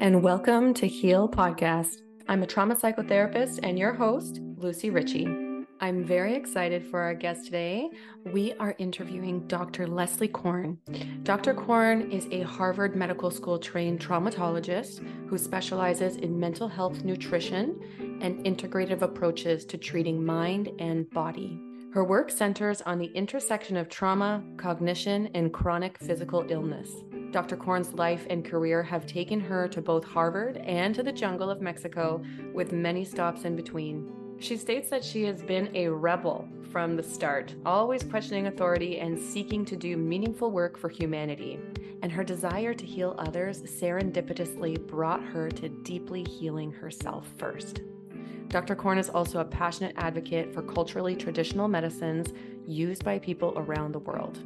and welcome to Heal Podcast. I'm a trauma psychotherapist and your host, Lucie Ritchie. I'm very excited for our guest today. We are interviewing Dr. Leslie Korn. Dr. Korn is a Harvard Medical School trained traumatologist who specializes in mental health nutrition and integrative approaches to treating mind and body. Her work centers on the intersection of trauma, cognition, and chronic physical illness. Dr. Korn's life and career have taken her to both Harvard and to the jungle of Mexico, with many stops in between. She states that she has been a rebel from the start, always questioning authority and seeking to do meaningful work for humanity. And her desire to heal others serendipitously brought her to deeply healing herself first. Dr. Korn is also a passionate advocate for culturally traditional medicines used by people around the world.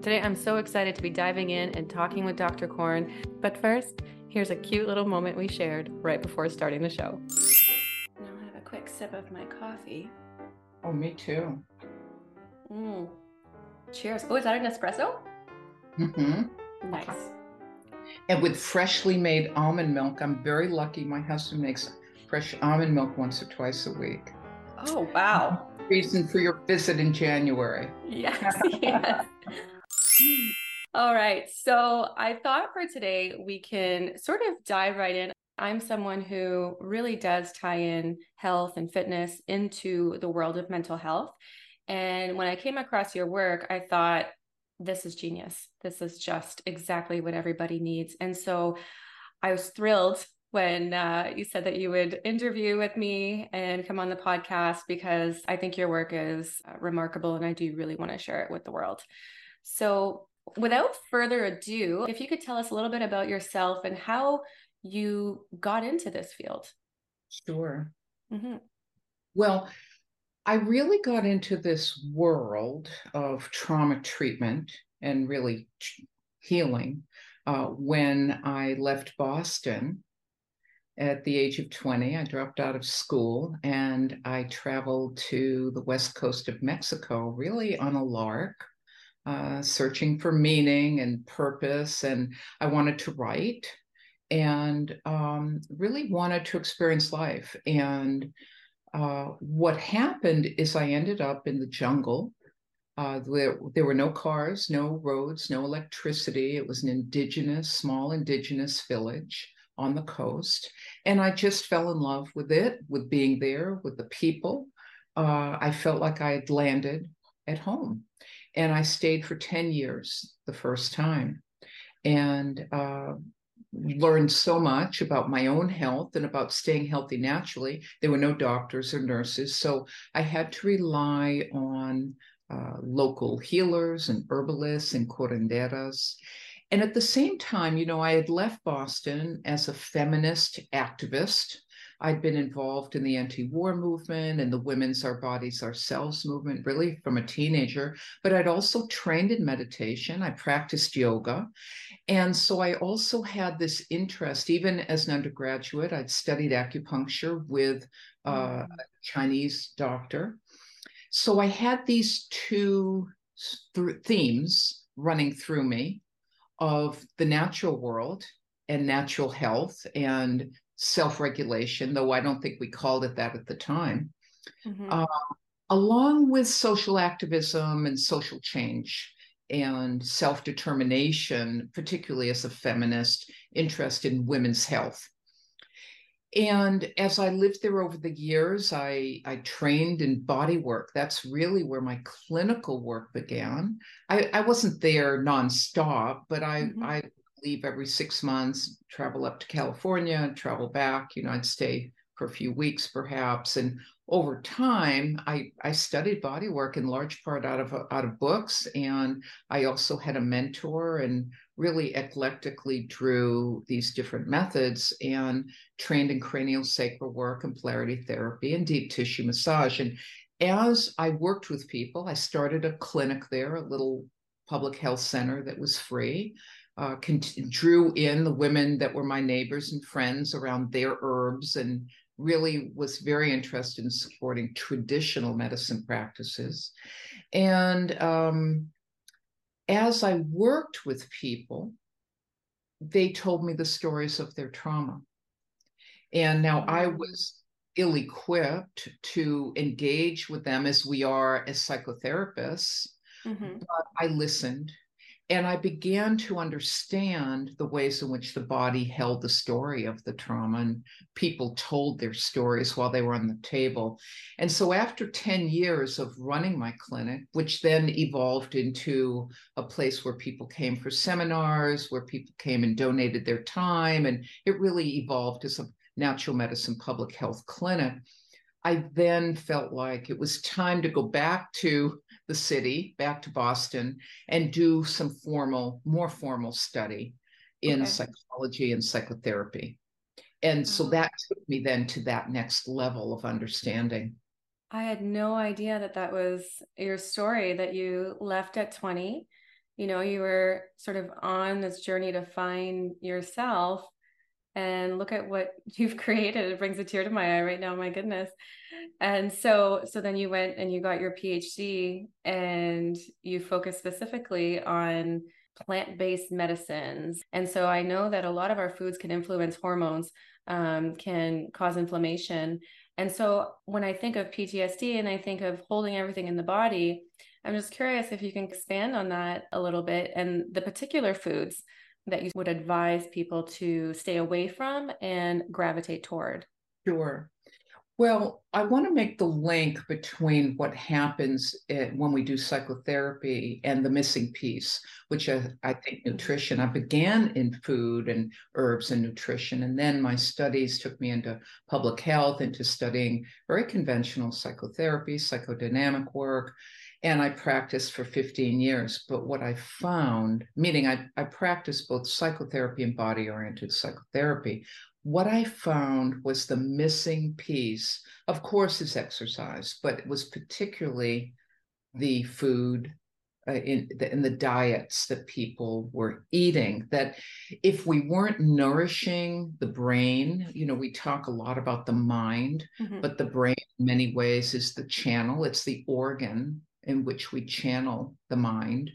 Today, I'm so excited to be diving in and talking with Dr. Korn. But first, here's a cute little moment we shared right before starting the show. Now I have a quick sip of my coffee. Oh, me too. Mm. Cheers. Oh, is that an espresso? Mm-hmm. Nice. And with freshly made almond milk, I'm very lucky. My husband makes fresh almond milk once or twice a week. Oh, wow. Reason for your visit in January. Yes, yes. All right. So I thought for today we can sort of dive right in. I'm someone who really does tie in health and fitness into the world of mental health. And when I came across your work, I thought, this is genius. This is just exactly what everybody needs. And so I was thrilled when uh, you said that you would interview with me and come on the podcast because I think your work is uh, remarkable and I do really want to share it with the world. So, without further ado, if you could tell us a little bit about yourself and how you got into this field. Sure. Mm-hmm. Well, I really got into this world of trauma treatment and really healing uh, when I left Boston at the age of 20. I dropped out of school and I traveled to the west coast of Mexico, really on a lark, uh, searching for meaning and purpose. And I wanted to write and um, really wanted to experience life. And uh, what happened is I ended up in the jungle. Uh, there, there were no cars, no roads, no electricity. It was an indigenous, small indigenous village on the coast. And I just fell in love with it, with being there, with the people. Uh, I felt like I had landed at home. And I stayed for 10 years the first time and uh, learned so much about my own health and about staying healthy naturally. There were no doctors or nurses. So I had to rely on uh, local healers and herbalists and curanderas. And at the same time, you know, I had left Boston as a feminist activist. I'd been involved in the anti war movement and the Women's Our Bodies Ourselves movement, really from a teenager. But I'd also trained in meditation, I practiced yoga. And so I also had this interest, even as an undergraduate, I'd studied acupuncture with uh, mm-hmm. a Chinese doctor. So I had these two th- themes running through me of the natural world and natural health and self regulation, though I don't think we called it that at the time, mm-hmm. uh, along with social activism and social change and self determination, particularly as a feminist, interest in women's health. And as I lived there over the years, I, I trained in body work. That's really where my clinical work began. I, I wasn't there nonstop, but I, mm-hmm. I leave every six months, travel up to California, travel back. You know, I'd stay for a few weeks perhaps. And over time, I, I studied body work in large part out of out of books, and I also had a mentor and really eclectically drew these different methods and trained in cranial sacral work and polarity therapy and deep tissue massage. And as I worked with people, I started a clinic there, a little public health center that was free. Uh, drew in the women that were my neighbors and friends around their herbs and really was very interested in supporting traditional medicine practices. And um, as I worked with people, they told me the stories of their trauma. And now mm-hmm. I mm. was ill equipped to engage with them as we are as psychotherapists, mm-hmm. but I listened and I began to understand the ways in which the body held the story of the trauma, and people told their stories while they were on the table. And so, after 10 years of running my clinic, which then evolved into a place where people came for seminars, where people came and donated their time, and it really evolved as a natural medicine public health clinic. I then felt like it was time to go back to the city, back to Boston, and do some formal, more formal study in okay. psychology and psychotherapy. And so uh-huh. that took me then to that next level of understanding. I had no idea that that was your story that you left at 20. You know, you were sort of on this journey to find yourself and look at what you've created. It brings a tear to my eye right now my goodness. And so so then you went and you got your phd and you focused specifically on plant-based medicines. And so i know that a lot of our foods can influence hormones um, can cause inflammation. And so when i think of ptsd and i think of holding everything in the body i'm just curious if you can expand on that a little bit and the particular foods that you would advise people to stay away from and gravitate toward? Sure. Well, I want to make the link between what happens when we do psychotherapy and the missing piece, which I, I, think mm-hmm. nutrition. I began in food and herbs and nutrition, and then my studies took me into public health, into studying very conventional psychotherapy, psychodynamic work, and I practiced for 15 years. But what I found, meaning I, I practiced both psychotherapy and body oriented psychotherapy, what I found was the missing piece, of course, is exercise, but it was particularly the food. Uh, in, the, in the diets that people were eating, that if we weren't nourishing the brain, you know, we talk a lot about the mind, mm-hmm. but the brain, in many ways, is the channel, it's the organ in which we channel the mind.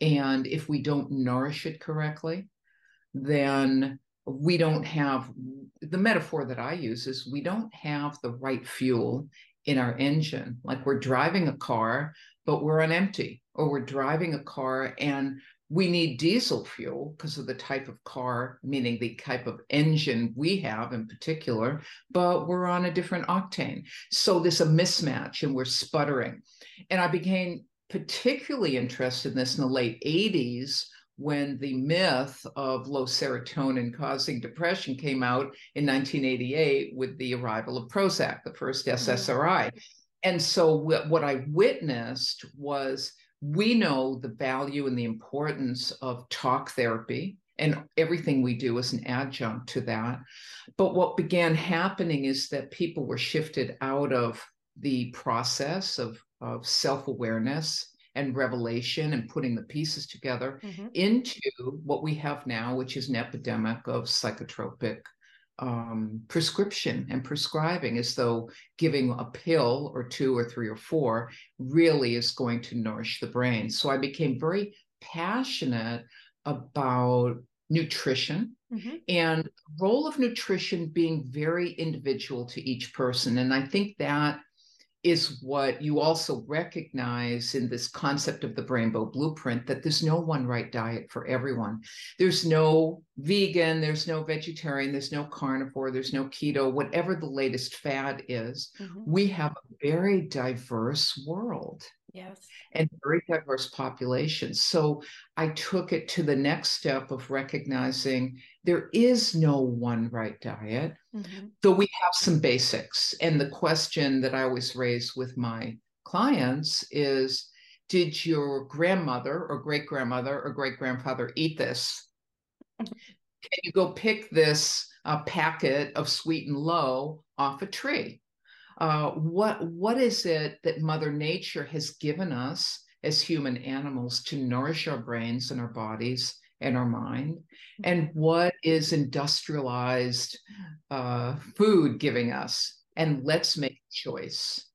And if we don't nourish it correctly, then we don't have the metaphor that I use is we don't have the right fuel in our engine. Like we're driving a car, but we're on empty, or we're driving a car and we need diesel fuel because of the type of car, meaning the type of engine we have in particular, but we're on a different octane. So there's a mismatch and we're sputtering. And I became particularly interested in this in the late 80s when the myth of low serotonin causing depression came out in 1988 with the arrival of Prozac, the first SSRI. Mm-hmm. And so what I witnessed was we know the value and the importance of talk therapy and everything we do is an adjunct to that. But what began happening is that people were shifted out of the process of, of self awareness and revelation and putting the pieces together mm-hmm. into what we have now, which is an epidemic of psychotropic um, prescription and prescribing as though giving a pill or two or three or four really is going to nourish the brain. So I became very passionate about nutrition mm-hmm. and role of nutrition being very individual to each person and i think that is what you also recognize in this concept of the rainbow blueprint that there's no one right diet for everyone. There's no vegan, there's no vegetarian, there's no carnivore, there's no keto, whatever the latest fad is. Mm-hmm. We have a very diverse world. Yes. And very diverse populations. So I took it to the next step of recognizing there is no one right diet, mm-hmm. though we have some basics. And the question that I always raise with my clients is Did your grandmother or great grandmother or great grandfather eat this? Can you go pick this uh, packet of sweet and low off a tree? Uh, what what is it that Mother Nature has given us as human animals to nourish our brains and our bodies and our mind, and what is industrialized uh, food giving us? And let's make a choice.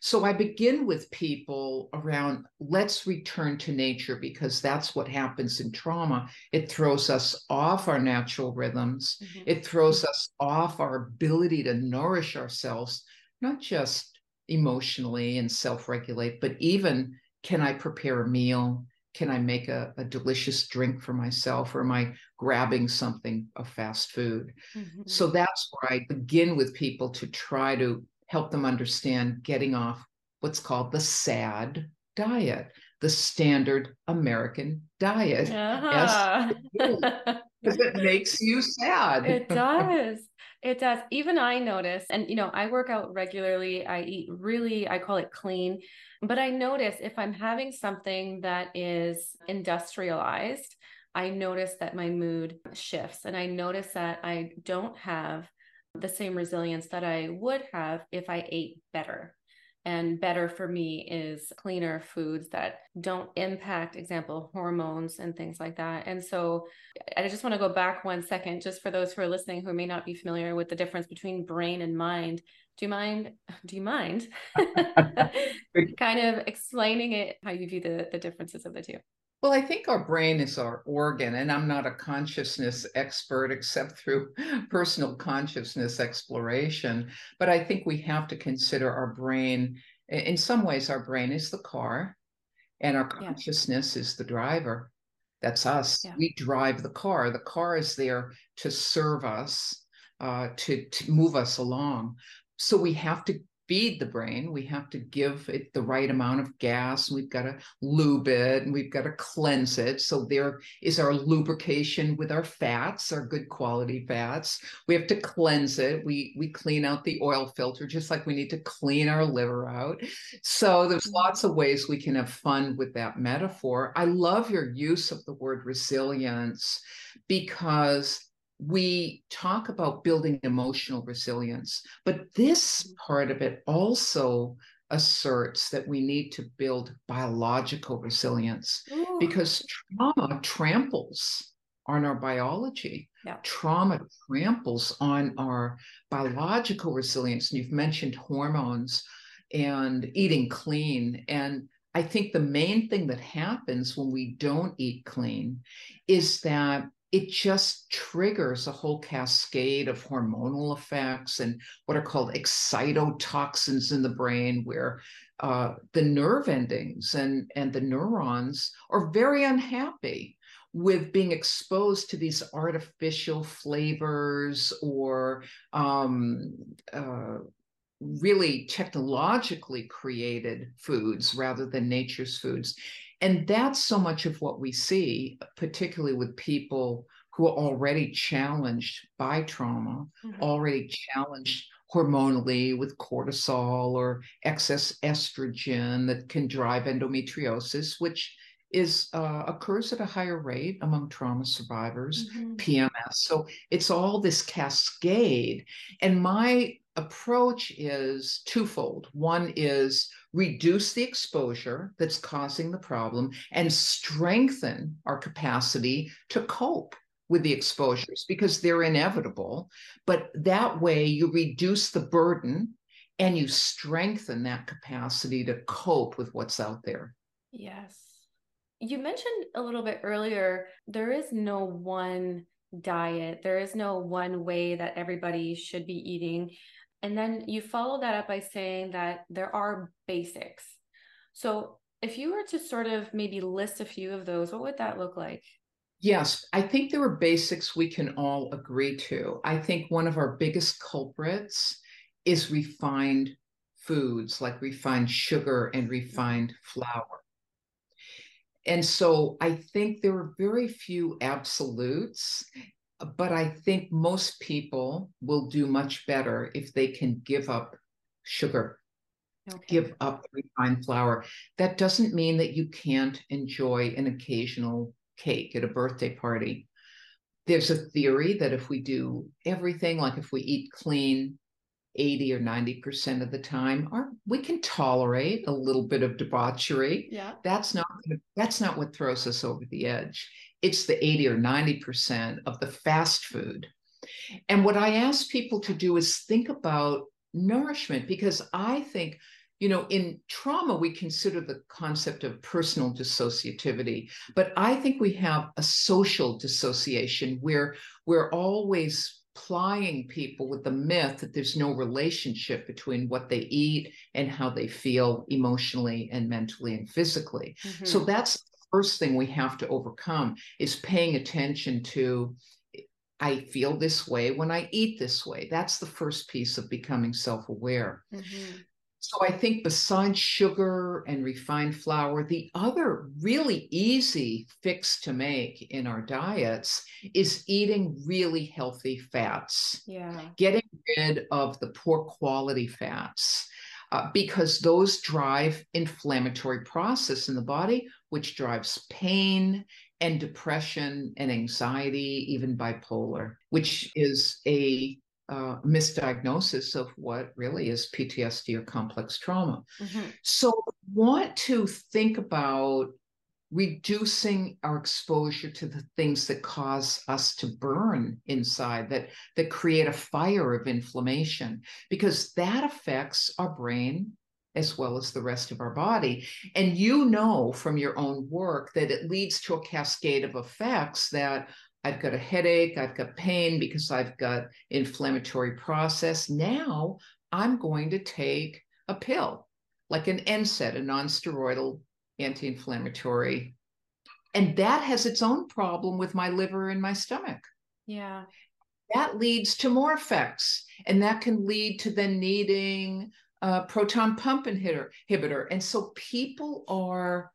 So I begin with people around let's return to nature because that's what happens in trauma. It throws us off our natural rhythms, mm-hmm. it throws us off our ability to nourish ourselves, not just emotionally and self regulate, but even can I prepare a meal? Can I make a, a, delicious drink for myself, or am I grabbing something of fast food? Mm-hmm. So that's where I begin with people to try to help them understand getting off what's called the SAD diet, the standard American diet. Uh-huh. Because it makes you sad. It does. It does. Even I notice, and you know, I work out regularly. I eat really, I call it clean. But I notice if I'm having something that is industrialized, I notice that my mood shifts and I notice that I don't have the same resilience that I would have if I ate better. And better for me is cleaner foods that don't impact, example, hormones and things like that. And so I just want to go back one second, just for those who are listening who may not be familiar with the difference between brain and mind. Do you mind? Do you mind kind of explaining it, how you view the, the differences of the two? Well, I think our brain is our organ, and I'm not a consciousness expert except through personal consciousness exploration. But I think we have to consider our brain. In some ways, our brain is the car, and our consciousness yeah. is the driver. That's us. Yeah. We drive the car. The car is there to serve us, uh, to, to move us along. So we have to feed the brain. We have to give it the right amount of gas. We've got to lube it and we've got to cleanse it. So there is our lubrication with our fats, our good quality fats. We have to cleanse it. We we clean out the oil filter just like we need to clean our liver out. So there's mm-hmm. lots of ways we can have fun with that metaphor. I love your use of the word resilience because we talk about building emotional resilience, but this part of it also asserts that we need to build biological resilience Ooh. because trauma tramples on our biology. Yeah. Trauma tramples on our biological resilience. And you've mentioned hormones and eating clean. And I think the main thing that happens when we don't eat clean is that it just triggers a whole cascade of hormonal effects and what are called excitotoxins in the brain, where uh, the nerve endings and, and the neurons are very unhappy with being exposed to these artificial flavors or um, uh, really technologically created foods rather than nature's foods. And that's so much of what we see, particularly with people who are already challenged by trauma, mm-hmm. already challenged hormonally with cortisol or excess estrogen that can drive endometriosis, which is uh, occurs at a higher rate among trauma survivors, mm-hmm. PMS. So it's all this cascade. And my approach is twofold. One is reduce the exposure that's causing the problem and strengthen our capacity to cope with the exposures because they're inevitable. But that way, you reduce the burden and you strengthen that capacity to cope with what's out there. Yes. You mentioned a little bit earlier, there is no one diet, there is no one way that everybody should be eating. And then you follow that up by saying that there are basics. So if you were to sort of maybe list a few of those, what would that look like? Yes, I think there are basics we can all agree to. I think one of our biggest culprits is refined foods like refined sugar and refined flour. And so I think there are very few absolutes, but I think most people will do much better if they can give up sugar, okay. give up refined flour. That doesn't mean that you can't enjoy an occasional cake at a birthday party. There's a theory that if we do everything, like if we eat clean 80 or 90% of the time, we can tolerate a little bit of debauchery. Yeah. That's not that's not what throws us over the edge. It's the 80 or 90% of the fast food. And what I ask people to do is think about nourishment because I think you know, in trauma, we consider the concept of personal dissociativity, but I think we have a social dissociation where we're always plying people with the myth that there's no relationship between what they eat and how they feel emotionally and mentally and physically. Mm-hmm. So that's first thing we have to overcome is paying attention to I feel this way when I eat this way. That's the first piece of becoming self aware. Mm-hmm. So I think besides sugar and refined flour, the other really easy fix to make in our diets is eating really healthy fats. Yeah. Getting rid of the poor quality fats. Uh, because those drive inflammatory process in the body, which drives pain and depression and anxiety, even bipolar, which is a uh, misdiagnosis of what really is PTSD or complex trauma. Mm-hmm. So, want to think about reducing our exposure to the things that cause us to burn inside that that create a fire of inflammation because that affects our brain as well as the rest of our body and you know from your own work that it leads to a cascade of effects that I've got a headache, I've got pain because I've got inflammatory process. Now I'm going to take a pill, like an NSAID, a non-steroidal anti-inflammatory. And that has its own problem with my liver and my stomach. Yeah. That leads to more effects. And that can lead to then needing a proton pump inhibitor. inhibitor. And so people are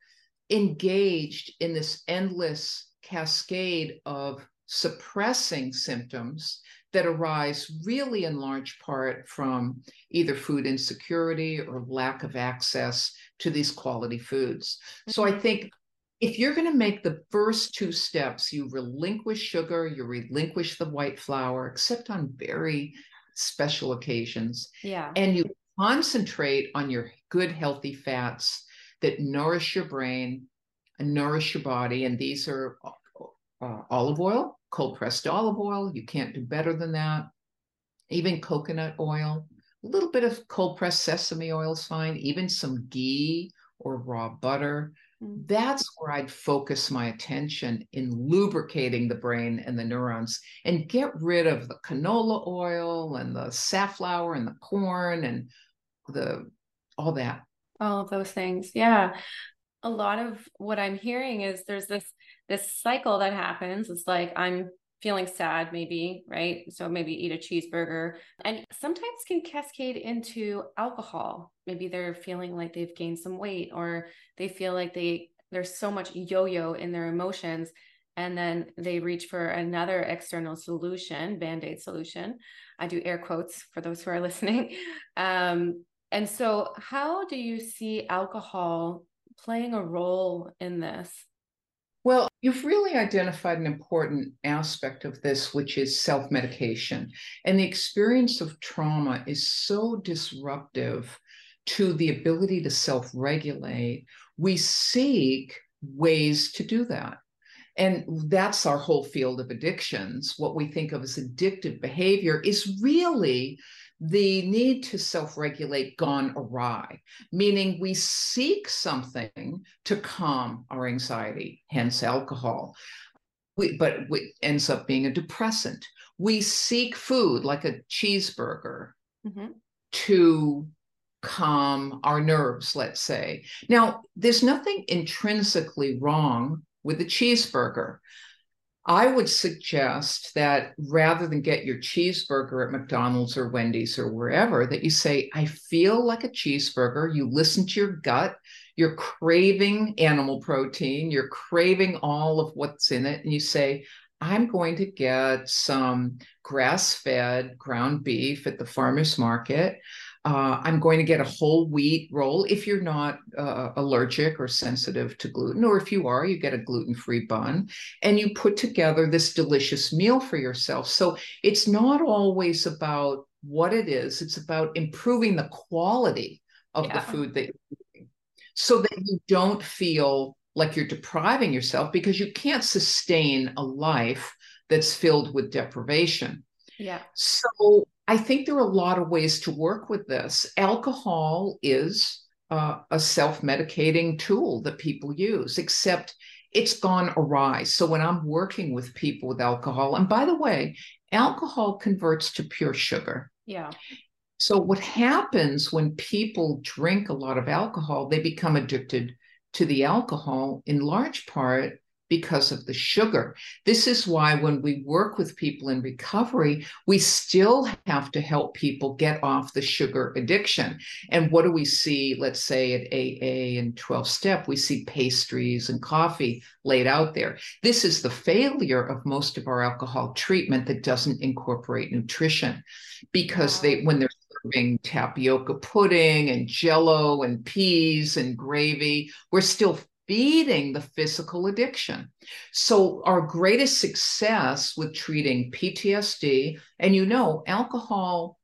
engaged in this endless cascade of suppressing symptoms that arise really in large part from either food insecurity or lack of access to these quality foods. Mm-hmm. So I mm-hmm. think if you're going to make the first two steps, you relinquish sugar, you relinquish the white flour, except on very special occasions. Yeah. And you concentrate on your good, healthy fats that nourish your brain and nourish your body. And these are uh, olive oil, cold pressed olive oil. You can't do better than that. Even coconut oil, a little bit of cold pressed sesame oil is fine, even some ghee or raw butter. Mm. That's where I'd focus my attention in lubricating the brain and the neurons and get rid of the canola oil and the safflower and the corn and the all that. All of those things. Yeah. A lot of what I'm hearing is there's this this cycle that happens. It's like I'm feeling sad, maybe, right? So maybe eat a cheeseburger. And sometimes can cascade into alcohol. Maybe they're feeling like they've gained some weight or they feel like they there's so much yo-yo in their emotions. And then they reach for another external solution band-aid solution. I do air quotes for those who are listening. Um, and so how do you see alcohol playing a role in this you've really identified an important aspect of this, which is self medication. And the experience of trauma is so disruptive to the ability to self regulate. We seek ways to do that. And that's our whole field of addictions. What we think of as addictive behavior is really the need to self regulate gone awry, meaning we seek something to calm our anxiety, hence alcohol. We, but it ends up being a depressant. We seek food like a cheeseburger mm-hmm. to calm our nerves, let's say. Now, there's nothing intrinsically wrong with a cheeseburger. I would suggest that rather than get your cheeseburger at McDonald's or Wendy's or wherever, that you say, I feel like a cheeseburger. You listen to your gut. You're craving animal protein. You're craving all of what's in it. And you say, I'm going to get some grass fed ground beef at the farmer's market. Uh, I'm going to get a whole wheat roll if you're not uh, allergic or sensitive to gluten, or if you are, you get a gluten free bun, and you put together this delicious meal for yourself. So it's not always about what it is, it's about improving the quality of yeah. the food that you're eating so that you don't feel like you're depriving yourself because you can't sustain a life that's filled with deprivation. Yeah. So I think there are a lot of ways to work with this. Alcohol is uh, a self medicating tool that people use, except it's gone awry. So when I'm working with people with alcohol, and by the way, alcohol converts to pure sugar. Yeah. So what happens when people drink a lot of alcohol, they become addicted to the alcohol in large part because of the sugar. This is why when we work with people in recovery, we still have to help people get off the sugar addiction. And what do we see, let's say at AA and 12 step, we see pastries and coffee laid out there. This is the failure of most of our alcohol treatment that doesn't incorporate nutrition because they when they're serving tapioca pudding and jello and peas and gravy, we're still feeding the physical addiction. So, our greatest success with treating PTSD, and you know, alcohol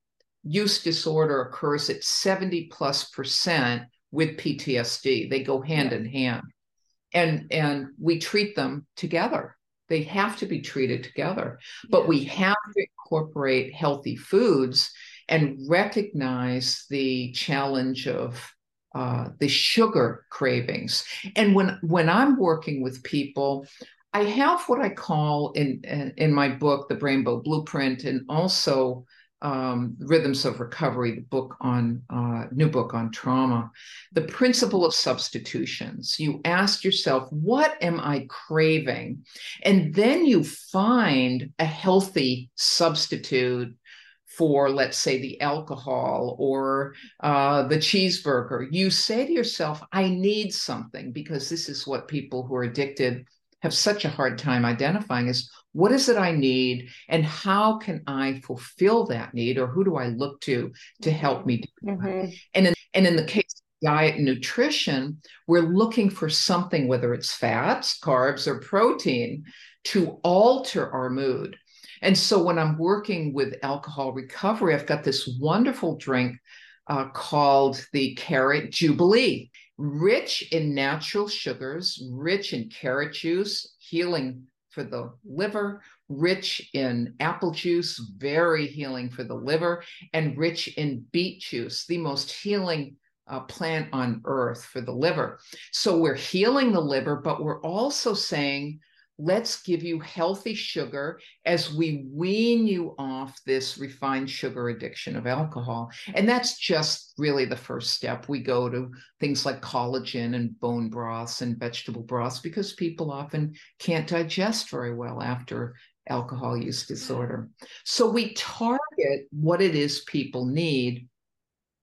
use disorder occurs at 70 plus percent with PTSD. They go hand yeah. in hand. And, and we treat them together. They have to be treated together, but we have to incorporate healthy foods and recognize the challenge of uh, the sugar cravings. And when when I'm working with people, I have what I call in in my book, the Rainbow Blueprint, and also um, Rhythms of Recovery, the book on uh, new book on trauma, the principle of substitutions. You ask yourself, what am I craving? And then you find a healthy substitute for, let's say, the alcohol or uh, the cheeseburger, you say to yourself, I need something because this is what people who are addicted have such a hard time identifying is what is it I need and how can I fulfill that need or who do I look to to help me do that? Mm-hmm. And, in, and in the case of diet and nutrition, we're looking for something, whether it's fats, carbs, or protein, to alter our mood. And so when I'm working with alcohol recovery, I've got this wonderful drink uh, called the Carrot Jubilee, rich in natural sugars, rich in carrot juice, healing for the liver, rich in apple juice, very healing for the liver, and rich in beet juice, the most healing uh, plant on earth for the liver. So we're healing the liver, but we're also saying let's give you healthy sugar as we wean you off this refined sugar addiction of alcohol. And that's just really the first step. We go to things like collagen and bone broths and vegetable broths because people often can't digest very well after alcohol use disorder. So we target what it is people need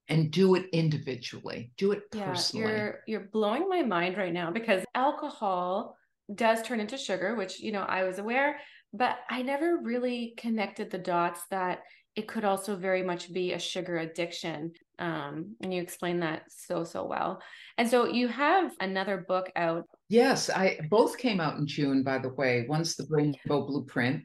and do it individually do it personally yeah, you're you're blowing my mind right now because alcohol does turn into sugar, which, you know, I was aware, but I never really connected the dots that it could also very much be a sugar addiction. Um, and you explained that so, so well. And so you have another book out. Yes, I both came out in June, by the way. One's the Rainbow Blueprint,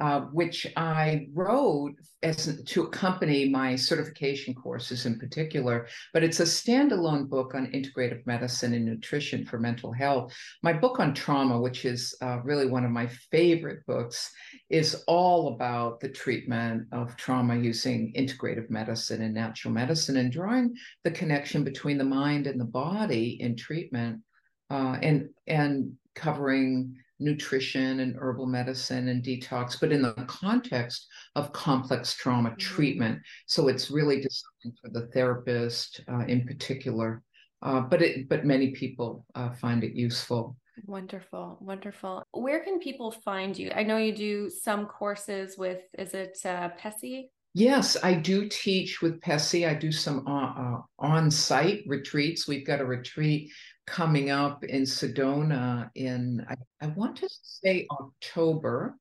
uh, which I wrote as to accompany my certification courses in particular. But it's a standalone book on integrative medicine and nutrition for mental health. My book on trauma, which is uh, really one of my favorite books, is all about the treatment of trauma using integrative medicine and natural medicine and drawing the connection between the mind and the body in treatment. Uh, and and covering nutrition and herbal medicine and detox, but in the context of complex trauma mm-hmm. treatment. So it's really designed for the therapist uh, in particular. Uh, but it, but many people uh, find it useful. Wonderful, wonderful. Where can people find you? I know you do some courses with. Is it uh, PESI? Yes, I do teach with PESI. I do some uh, uh, on-site retreats. We've got a retreat coming up in Sedona in, I, I want to say October.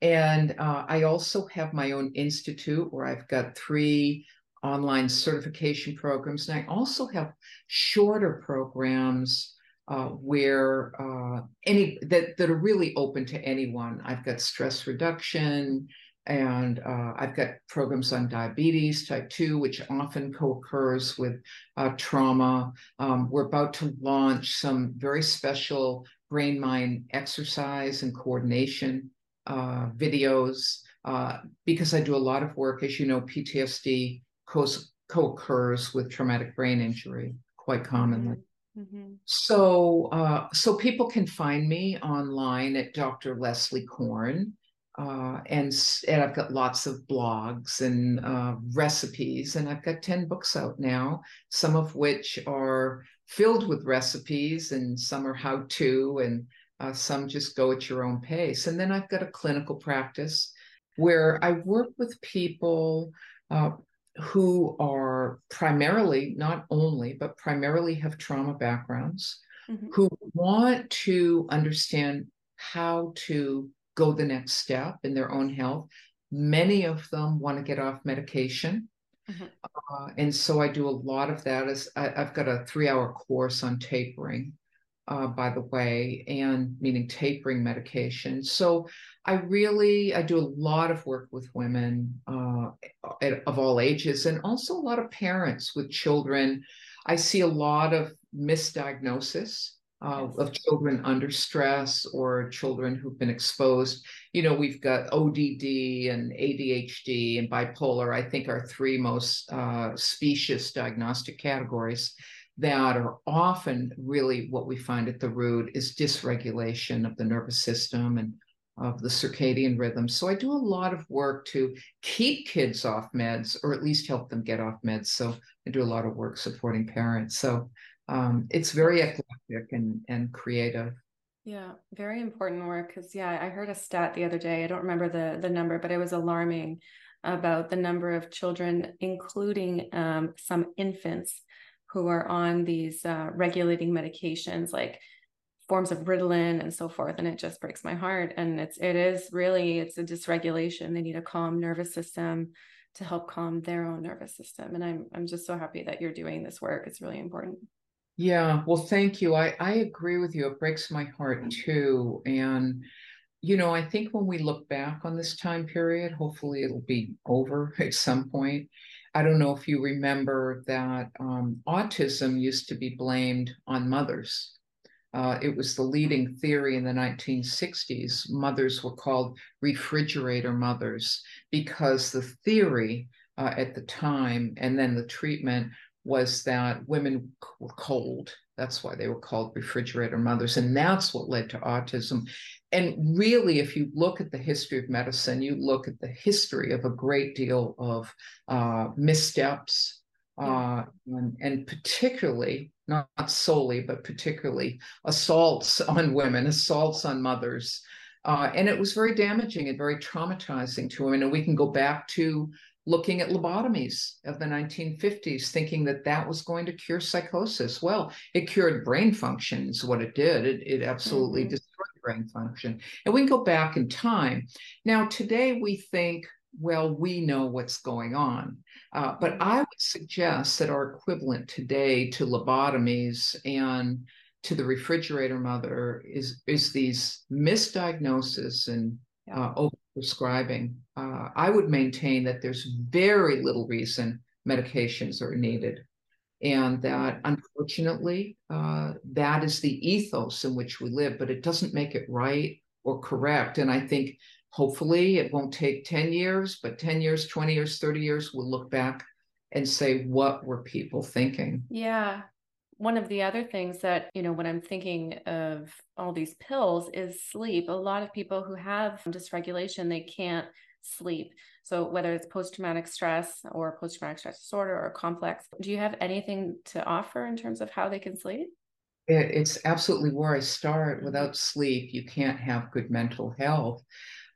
And uh, I also have my own institute where I've got three online certification programs. And I also have shorter programs uh, where uh, any that, that are really open to anyone. I've got stress reduction, and uh, I've got programs on diabetes type 2, which often co occurs with uh, trauma. Um, we're about to launch some very special brain mind exercise and coordination uh, videos uh, because I do a lot of work. As you know, PTSD co occurs with traumatic brain injury quite commonly. Mm-hmm. So, uh, so people can find me online at Dr. Leslie Korn. Uh, and, and I've got lots of blogs and uh, recipes, and I've got 10 books out now, some of which are filled with recipes, and some are how to, and uh, some just go at your own pace. And then I've got a clinical practice where I work with people uh, who are primarily, not only, but primarily have trauma backgrounds, mm-hmm. who want to understand how to go the next step in their own health. Many of them want to get off medication. Mm-hmm. Uh, and so I do a lot of that. As I, have got a three-hour course on tapering, uh, by the way, and meaning tapering medication. So I really I do a lot of work with women uh, of all ages, and also a lot of parents with children. I see a lot of misdiagnosis uh, of children under stress or children who've been exposed. You know, we've got ODD and ADHD and bipolar, I think are three most uh, specious diagnostic categories that are often really what we find at the root is dysregulation of the nervous system and of the circadian rhythm. So I do a lot of work to keep kids off meds or at least help them get off meds. So I do a lot of work supporting parents. So um, it's very eclectic and, and creative. Yeah, very important work. Because yeah, I heard a stat the other day. I don't remember the the number, but it was alarming about the number of children, including um, some infants, who are on these uh, regulating medications like forms of Ritalin and so forth. And it just breaks my heart. And it's it is really it's a dysregulation. They need a calm nervous system to help calm their own nervous system. And I'm I'm just so happy that you're doing this work. It's really important. Yeah, well, thank you. I, I agree with you. It breaks my heart too. And, you know, I think when we look back on this time period, hopefully it'll be over at some point. I don't know if you remember that um, autism used to be blamed on mothers. Uh, it was the leading theory in the 1960s. Mothers were called refrigerator mothers because the theory uh, at the time and then the treatment was that women were cold. That's why they were called refrigerator mothers. And that's what led to autism. And really, if you look at the history of medicine, you look at the history of a great deal of uh, missteps, uh, and, and, particularly, not, not, solely, but particularly assaults on women, assaults on mothers. Uh, and it was very damaging and very traumatizing to women. And we can go back to looking at lobotomies of the 1950s, thinking that that was going to cure psychosis. Well, it cured brain function, is what it did. It, it absolutely mm-hmm. destroyed brain function. And we can go back in time. Now, today we think, well, we know what's going on. Uh, but I would suggest that our equivalent today to lobotomies and to the refrigerator mother is, is these misdiagnoses and uh, prescribing. Uh, I would maintain that there's very little reason medications are needed. And that unfortunately, uh, that is the ethos in which we live, but it doesn't make it right or correct. And I think hopefully it won't take 10 years, but 10 years, 20 years, 30 years, we'll look back and say, what were people thinking? Yeah one of the other things that you know when i'm thinking of all these pills is sleep. A lot of people who have dysregulation they can't sleep. So whether it's post-traumatic stress or post-traumatic stress disorder or complex do you have anything to offer in terms of how they can sleep? It's absolutely where i start. Without sleep you can't have good mental health.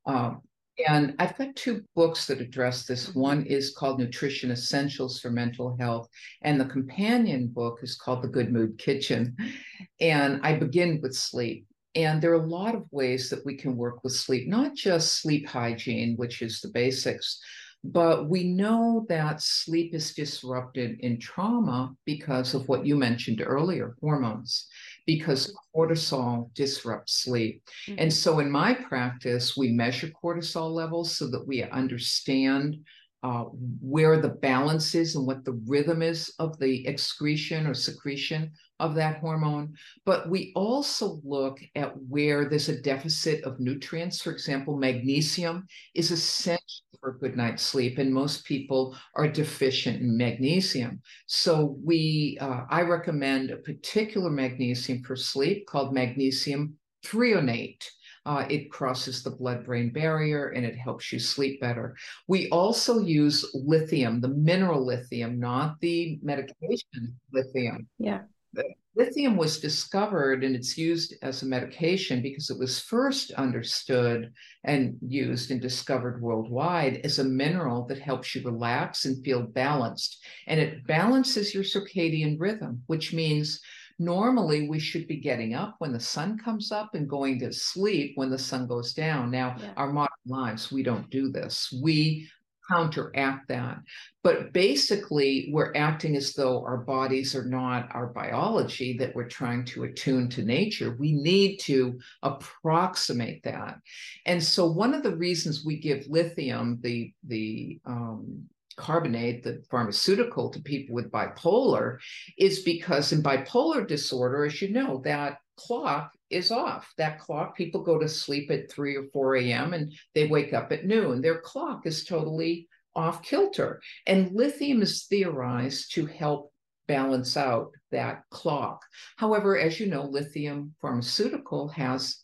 Um, and I've got two books that address this. Mm-hmm. One is called Nutrition Essentials for Mental Health, and the companion book is called The Good Mood Kitchen. And I begin with sleep. And there are a lot of ways that we can work with sleep, not just sleep hygiene, which is the basics, but we know that sleep is disrupted in trauma because of what you mentioned earlier hormones because cortisol disrupts sleep. Mm-hmm. And so in my practice, we measure cortisol levels so that we understand uh, where the balance is and what the rhythm is of the excretion or secretion of that hormone, but we also look at where there's a deficit of nutrients. For example, magnesium is essential for a good night's sleep, and most people are deficient in magnesium. So we, uh, I recommend a particular magnesium for sleep called magnesium threonate. Uh, it crosses the blood brain barrier and it helps you sleep better. We also use lithium, the mineral lithium, not the medication lithium. Yeah lithium was discovered and it's used as a medication because it was first understood and used and discovered worldwide as a mineral that helps you relax and feel balanced. And it balances your circadian rhythm, which means normally we should be getting up when the sun comes up and going to sleep when the sun goes down. Now, yeah. our modern lives, we don't do this. We counteract that. But basically, we're acting as though our bodies are not our biology, that we're trying to attune to nature. We need to approximate that. And so, one of the reasons we give lithium, the, the, um, carbonate, the pharmaceutical, to people with bipolar is because in bipolar disorder, as you know, that clock is off. That clock, people go to sleep at 3 or 4 a.m. and they wake up at noon. Their clock is totally off kilter. And lithium is theorized to help balance out that clock. However, as you know, lithium pharmaceutical has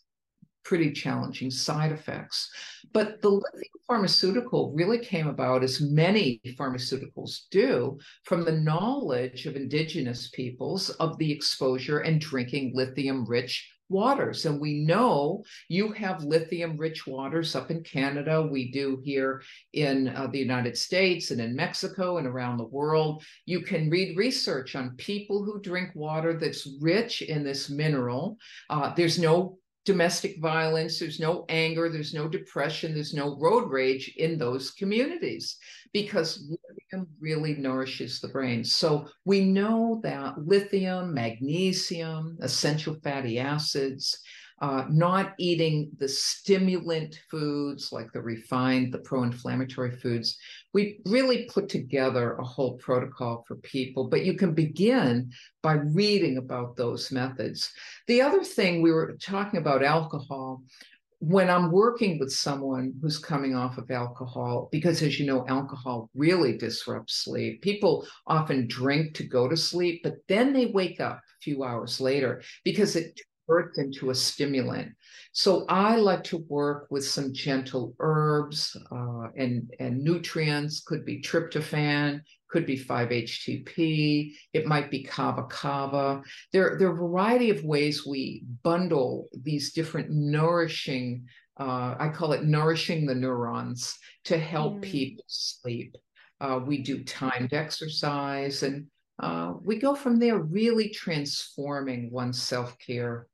pretty challenging side effects. But the lithium pharmaceutical really came about, as many pharmaceuticals do, from the knowledge of indigenous peoples of the exposure and drinking lithium rich waters. And we know you have lithium rich waters up in Canada. We do here in uh, the United States and in Mexico and around the world. You can read research on people who drink water that's rich in this mineral. Uh, there's no domestic violence, there's no anger, there's no depression, there's no road rage in those communities because lithium really nourishes the brain. So we know that lithium, magnesium, essential fatty acids, uh, not eating the stimulant foods like the refined, the pro inflammatory foods. We really put together a whole protocol for people, but you can begin by reading about those methods. The other thing we were talking about alcohol. When I'm working with someone who's coming off of alcohol, because as you know, alcohol really disrupts sleep. People often drink to go to sleep, but then they wake up a few hours later because it converts into a stimulant. So I like to work with some gentle herbs uh, and, and nutrients, could be tryptophan, could be 5-HTP, it might be kava kava. There, there are a variety of ways we bundle these different nourishing, uh, I call it nourishing the neurons to help mm. people sleep. Uh, we do timed exercise and uh, we go from there really transforming one's self-care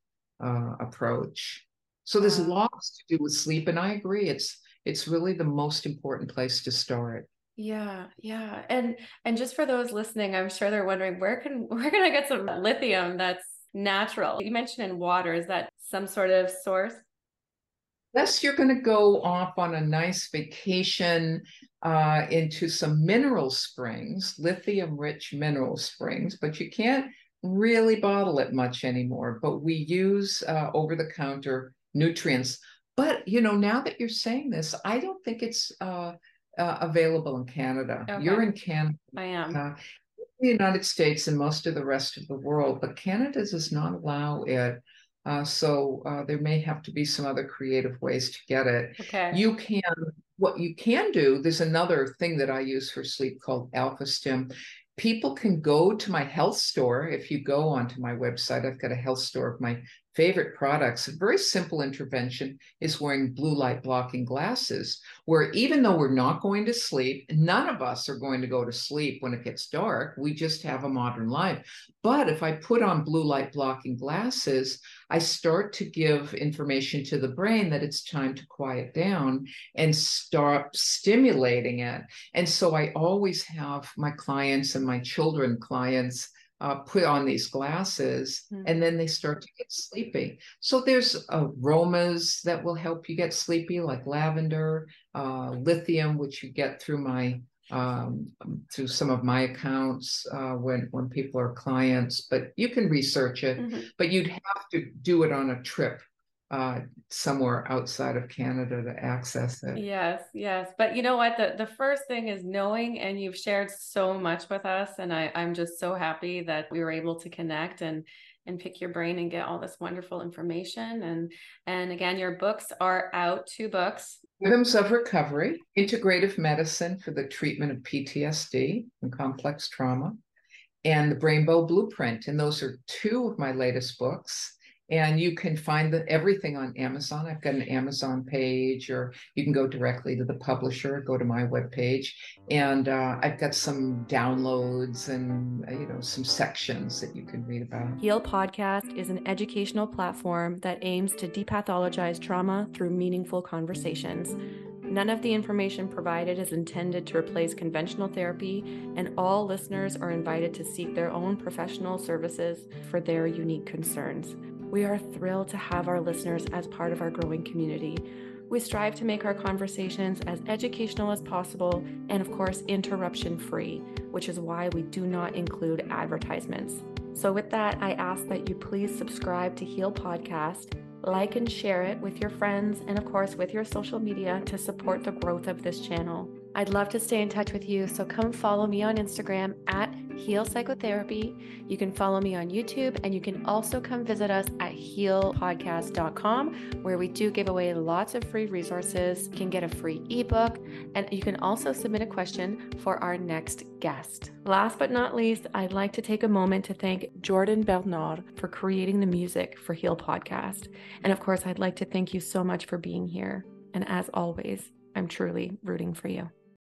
uh, approach. So there's lots to do with sleep, and I agree. It's it's really the most important place to start. Yeah, yeah, and and just for those listening, I'm sure they're wondering where can where can I get some lithium that's natural? You mentioned in water. Is that some sort of source? Unless you're going to go off on a nice vacation uh, into some mineral springs, lithium rich mineral springs, but you can't really bottle it much anymore, but we use uh, over the counter nutrients. But, you know, now that you're saying this, I don't think it's uh, uh, available in Canada. Okay. You're in Canada. I am. Uh, the United States and most of the rest of the world, but Canada does not allow it. Uh, so uh, there may have to be some other creative ways to get it. Okay. You can, what you can do, there's another thing that I use for sleep called Alpha Stim people can go to my health store. If you go onto my website, I've got a health store of my favorite products. A very simple intervention is wearing blue light blocking glasses, where even though we're not going to sleep, none of us are going to go to sleep when it gets dark. We just have a modern life. But if I put on blue light blocking glasses, I start to give information to the brain that it's time to quiet down and stop stimulating it. And so I always have my clients and my children clients uh, put on these glasses mm-hmm. and then they start to get sleepy. So there's aromas that will help you get sleepy, like lavender, uh, lithium, which you get through my um, through some of my accounts uh, when when people are clients. But you can research it, mm-hmm. but you'd have to do it on a trip uh, somewhere outside of Canada to access it. Yes, yes. But you know what? The the first thing is knowing, and you've shared so much with us, and I I'm just so happy that we were able to connect and and pick your brain and get all this wonderful information. And and again, your books are out. Two books. Rhythms of Recovery: Integrative Medicine for the Treatment of PTSD and Complex Trauma, and the Brainbow Blueprint. And those are two of my latest books and you can find the, everything on Amazon. I've got an Amazon page, or you can go directly to the publisher, go to my webpage, and uh, I've got some downloads and uh, you know some sections that you can read about. Heal Podcast is an educational platform that aims to depathologize trauma through meaningful conversations. None of the information provided is intended to replace conventional therapy, and all listeners are invited to seek their own professional services for their unique concerns. We are thrilled to have our listeners as part of our growing community. We strive to make our conversations as educational as possible and, of course, interruption free, which is why we do not include advertisements. So, with that, I ask that you please subscribe to Heal Podcast, like and share it with your friends, and, of course, with your social media to support the growth of this channel. I'd love to stay in touch with you, so come follow me on Instagram at Heal Psychotherapy. You can follow me on YouTube and you can also come visit us at healpodcast.com where we do give away lots of free resources. You can get a free ebook and you can also submit a question for our next guest. Last but not least, I'd like to take a moment to thank Jordan Bernard for creating the music for Heal Podcast. And of course, I'd like to thank you so much for being here. And as always, I'm truly rooting for you.